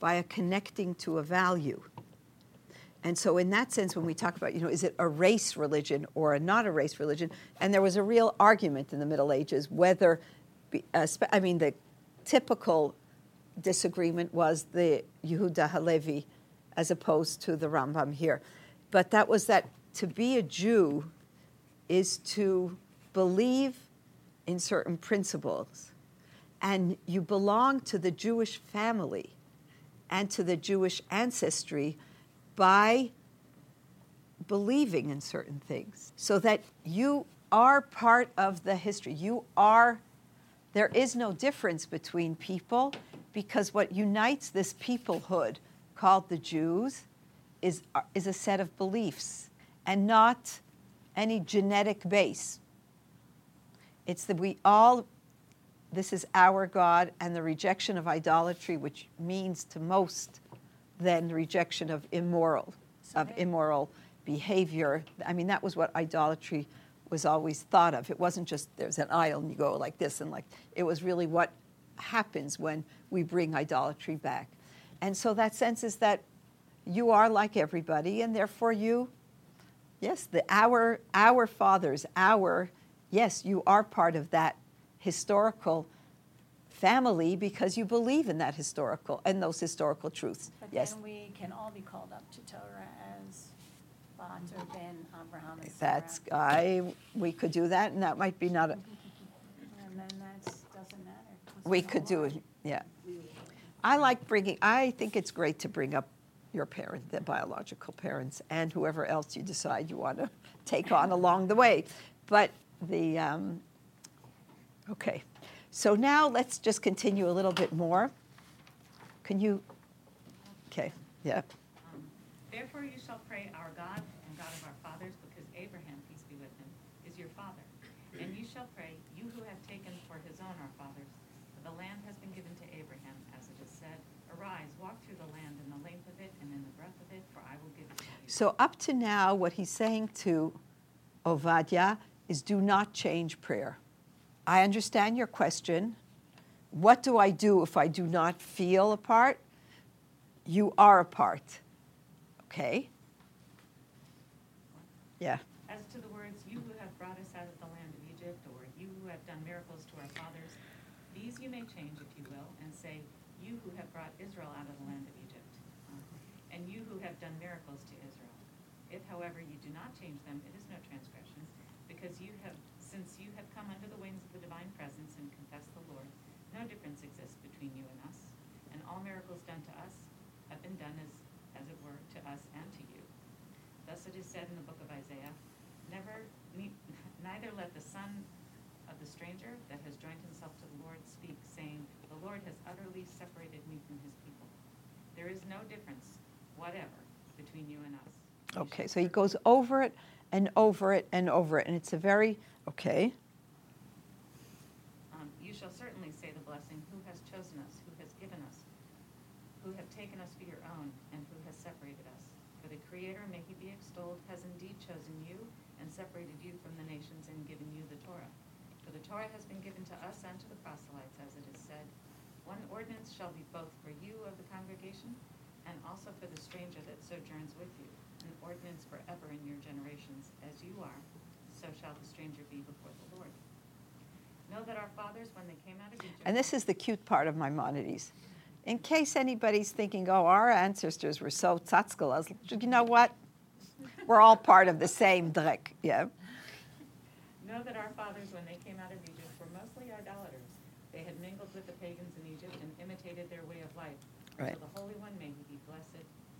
by a connecting to a value. And so, in that sense, when we talk about, you know, is it a race religion or a not a race religion? And there was a real argument in the Middle Ages whether, uh, I mean, the typical disagreement was the Yehuda Halevi as opposed to the Rambam here. But that was that to be a Jew is to believe in certain principles, and you belong to the Jewish family and to the Jewish ancestry by believing in certain things so that you are part of the history. You are, there is no difference between people because what unites this peoplehood called the Jews is, is a set of beliefs and not any genetic base. It's that we all this is our God, and the rejection of idolatry, which means to most then the rejection of immoral, of immoral behavior. I mean, that was what idolatry was always thought of. It wasn't just there's an idol and you go like this and like it was really what happens when we bring idolatry back. And so that sense is that you are like everybody, and therefore you, yes, the our our fathers, our yes, you are part of that historical family because you believe in that historical and those historical truths. But yes, then we can all be called up to Torah as Bat or Ben, Abraham, and Sarah. that's I. We could do that, and that might be not. A, *laughs* And then that doesn't matter. we could do it. Yeah, I like bringing. I think it's great to bring up your parent, the biological parents, and whoever else you decide you want to take on along the way. But the um, okay. So now let's just continue a little bit more. Can you? Okay. Yeah. Um, Therefore you shall pray our God and God of our fathers, because Abraham, peace be with him, is your father. And you shall pray, you who have taken for his own our fathers, for the land has been given to Abraham, as it is said, Arise, walk through the land in the length of it and in the breadth of it, for I will give it to you. So up to now, what he's saying to Ovadia is do not change prayer. I understand your question. What do I do if I do not feel a part? You are a part. Okay? Yeah. As to the words, you who have brought us out of the land of Egypt, or you who have done miracles to our fathers, these you may change, if you will, and say, you who have brought Israel out of the land of Egypt, and you who have done miracles to Israel. If, however, you do not change them, it is no transgression, because you have, since you have come under the wings of the divine presence and confessed the Lord, no difference exists between you and us, and all miracles done to us have been done as, as it were, to us and to you. Thus it is said in the book of Isaiah, Never, ne- *laughs* neither let the son of the stranger that has joined himself to the Lord speak, saying, The Lord has utterly separated me from his people. There is no difference whatever between you and us. Okay, so he goes over it and over it and over it. And it's a very, okay. Um, you shall certainly say the blessing, who has chosen us, who has given us, who have taken us for your own, and who has separated us. For the Creator, may he be extolled, has indeed chosen you and separated you from the nations and given you the Torah. For the Torah has been given to us and to the proselytes, as it is said, One ordinance shall be both for you of the congregation, and also for the stranger that sojourns with you, an ordinance forever in your generations, as you are, so shall the stranger be before the Lord. Know that our fathers, when they came out of Egypt. And this is the cute part of Maimonides. In case anybody's thinking, oh, our ancestors were so tzatzkalas, you know what? We're all part of the same drek, yeah? Know that our fathers, when they came out of Egypt, were mostly idolaters. They had mingled with the pagans in Egypt and imitated their way of life. Right. Until the Holy One, made he be blessed,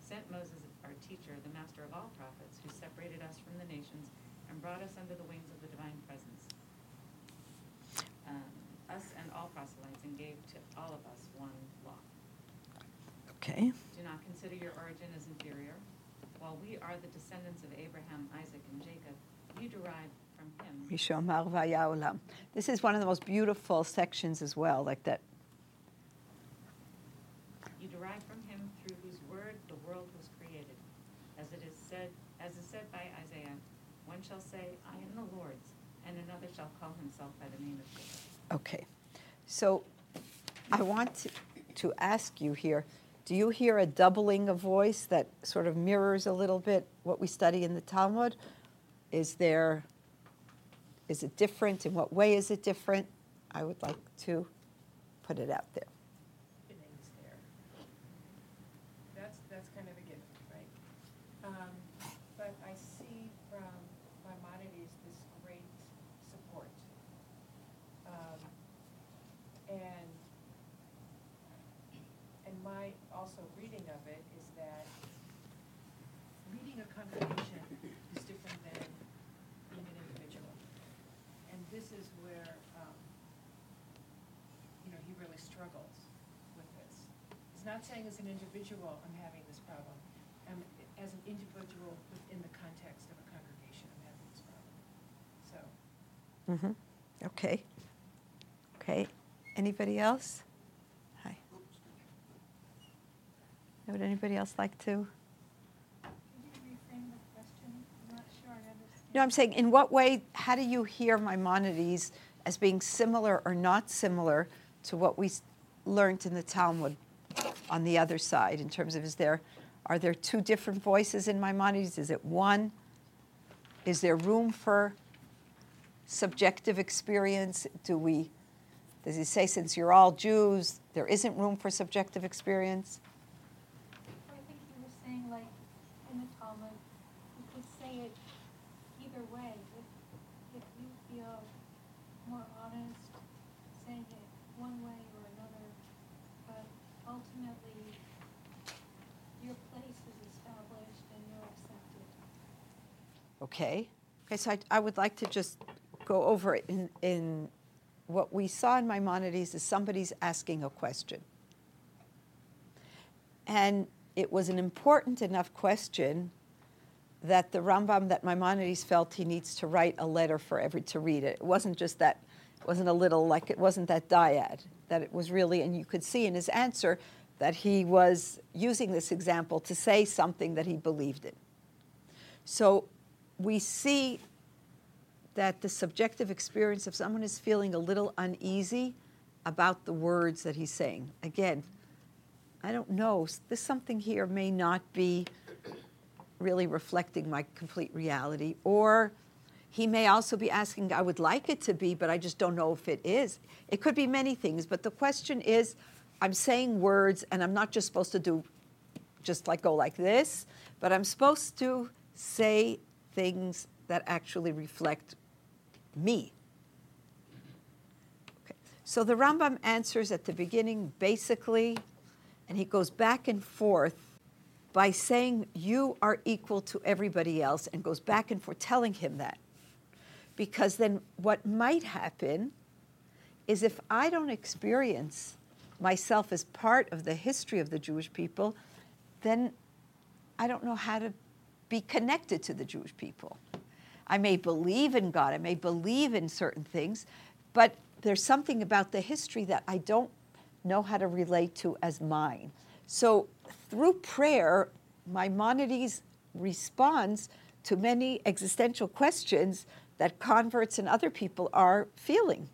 sent Moses, our teacher, the master of all prophets, who separated us from the nations and brought us under the wings of the divine presence. Um, Us and all proselytes, and gave to all of us one law. Okay. Do not consider your origin as inferior. While we are the descendants of Abraham, Isaac, and Jacob, you derive from him. This is one of the most beautiful sections as well, like that. You derive from him through whose word the world was created. As it is said, as is said by Isaiah, one shall say, I am the Lord's, and another shall call himself by the name of Jacob. Okay. So I want to, to ask you here do you hear a doubling of voice that sort of mirrors a little bit what we study in the Talmud? Is there, is it different? In what way is it different? I would like to put it out there. Beginnings there. That's, that's kind of a given, right? Um, But I see from Maimonides this great support. Um, And, and my also reading of it is that leading a congregation is different than being an individual. And this is where, um, you know, he really struggles with this. He's not saying as an individual, I'm having this problem. Um, as an individual within the context of a congregation, I'm having this problem. So, Mm-hmm. Okay. Okay. Anybody else? Hi. Would anybody else like to? I'm. No, I'm saying, in what way, how do you hear Maimonides as being similar or not similar to what we learned in the Talmud on the other side, in terms of is there, are there two different voices in Maimonides? Is it one? Is there room for subjective experience? Do we, does he say, since you're all Jews, there isn't room for subjective experience? I think you were saying like, in the Talmud, you could say it either way. If, if you feel more honest saying it one way or another, but ultimately, your place is established and you're accepted. Okay. Okay, so I, I would like to just go over it in, in what we saw in Maimonides is somebody's asking a question. And it was an important enough question that the Rambam, that Maimonides felt he needs to write a letter for every to read it. It wasn't just that, it wasn't a little like it wasn't that dyad, that it was really, and you could see in his answer that he was using this example to say something that he believed in. So we see that the subjective experience of someone is feeling a little uneasy about the words that he's saying. Again, I don't know. This something here may not be really reflecting my complete reality, or he may also be asking, I would like it to be, but I just don't know if it is. It could be many things, but the question is I'm saying words, and I'm not just supposed to do just like go like this, but I'm supposed to say things that actually reflect me. Okay. So the Rambam answers at the beginning basically, and he goes back and forth by saying, You are equal to everybody else, and goes back and forth telling him that. Because then what might happen is if I don't experience myself as part of the history of the Jewish people, then I don't know how to be connected to the Jewish people. I may believe in God, I may believe in certain things, but there's something about the history that I don't know how to relate to as mine. So through prayer, Maimonides responds to many existential questions that converts and other people are feeling.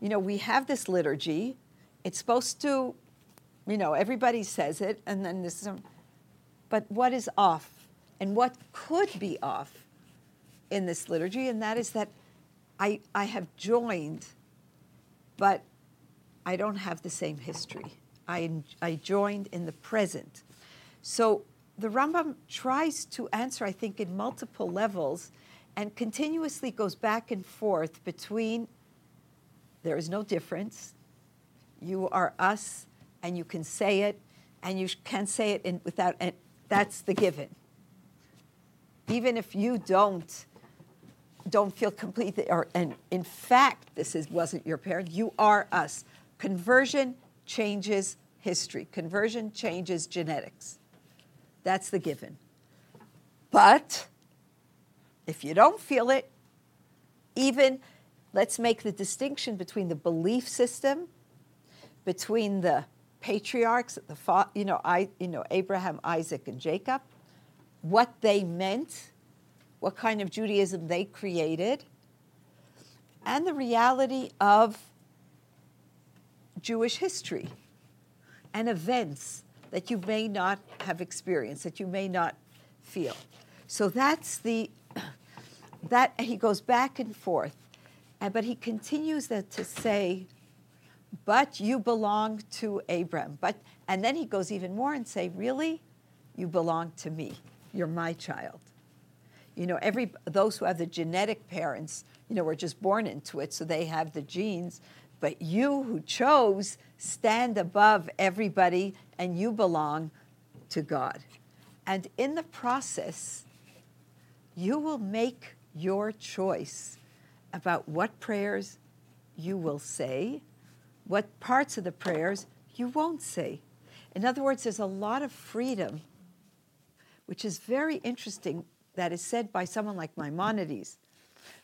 You know, we have this liturgy. It's supposed to, you know, everybody says it, and then this is, but what is off? And what could be off in this liturgy? And that is that I, I have joined, but I don't have the same history. I, I joined in the present. So the Rambam tries to answer, I think, in multiple levels and continuously goes back and forth between there is no difference, you are us, and you can say it, and you can say it in, without, and that's the given. Even if you don't don't feel completely, or and in fact, this is wasn't your parent. You are us. Conversion changes history. Conversion changes genetics. That's the given. But if you don't feel it, even let's make the distinction between the belief system, between the patriarchs, the you know, I, you know, Abraham, Isaac, and Jacob, what they meant, what kind of Judaism they created, and the reality of Jewish history and events that you may not have experienced, that you may not feel. So that's the *clears throat* that he goes back and forth, and, but he continues that to say, "But you belong to Abram." But and then he goes even more and say, "Really, you belong to me. You're my child." You know, every those who have the genetic parents, you know, were just born into it, so they have the genes. But you who chose stand above everybody, and you belong to God. And in the process, you will make your choice about what prayers you will say, what parts of the prayers you won't say. In other words, there's a lot of freedom, which is very interesting, that is said by someone like Maimonides,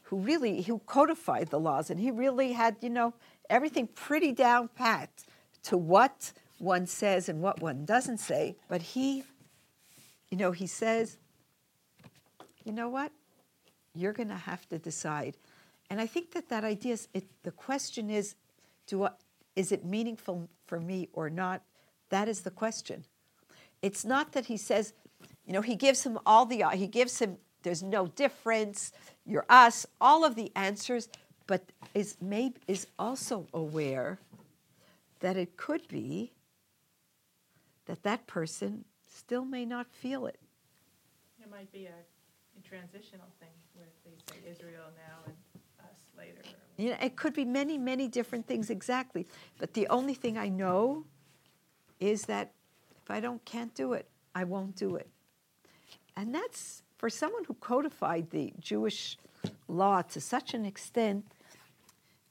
who really who codified the laws, and he really had, you know, everything pretty down pat to what one says and what one doesn't say. But he, you know, he says, you know what? You're going to have to decide. And I think that that idea is, it, the question is, do I, is it meaningful for me or not? That is the question. It's not that he says, you know, he gives him all the, he gives him, there's no difference, you're us, all of the answers, but is, maybe, is also aware that it could be that that person still may not feel it. It might be a, a transitional thing where they say Israel now and us later. You know, it could be many, many different things exactly. But the only thing I know is that if I don't can't do it, I won't do it. And that's for someone who codified the Jewish law to such an extent,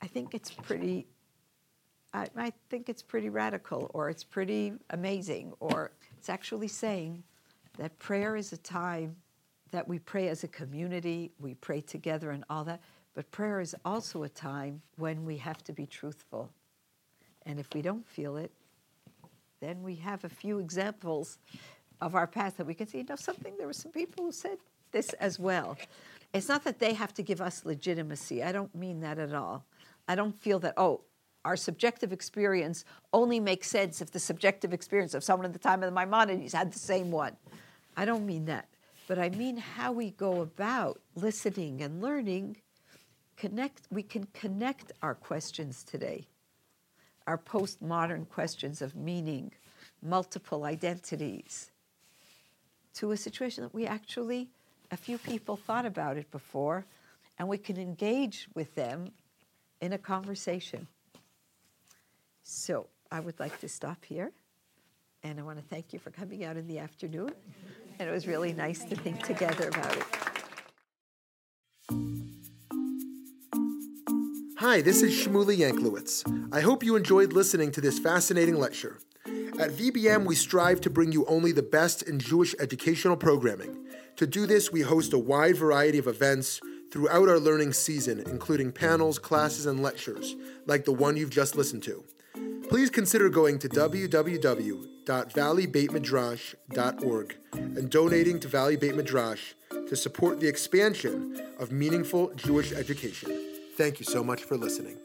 I think it's pretty I, I think it's pretty radical or it's pretty amazing or it's actually saying that prayer is a time that we pray as a community, we pray together and all that, but prayer is also a time when we have to be truthful. And if we don't feel it, then we have a few examples of our past that we can see. You know, something, there were some people who said this as well. It's not that they have to give us legitimacy. I don't mean that at all. I don't feel that, oh, our subjective experience only makes sense if the subjective experience of someone at the time of the Maimonides had the same one. I don't mean that. But I mean how we go about listening and learning. Connect, we can connect our questions today, our postmodern questions of meaning, multiple identities, to a situation that we actually, a few people thought about it before, and we can engage with them in a conversation. So I would like to stop here. And I want to thank you for coming out in the afternoon. And it was really nice to think together about it. Hi, this is Shmuly Yanklowitz. I hope you enjoyed listening to this fascinating lecture. At VBM, we strive to bring you only the best in Jewish educational programming. To do this, we host a wide variety of events throughout our learning season, including panels, classes, and lectures, like the one you've just listened to. Please consider going to www.valleybeitmidrash.org and donating to Valley Beit Midrash to support the expansion of meaningful Jewish education. Thank you so much for listening.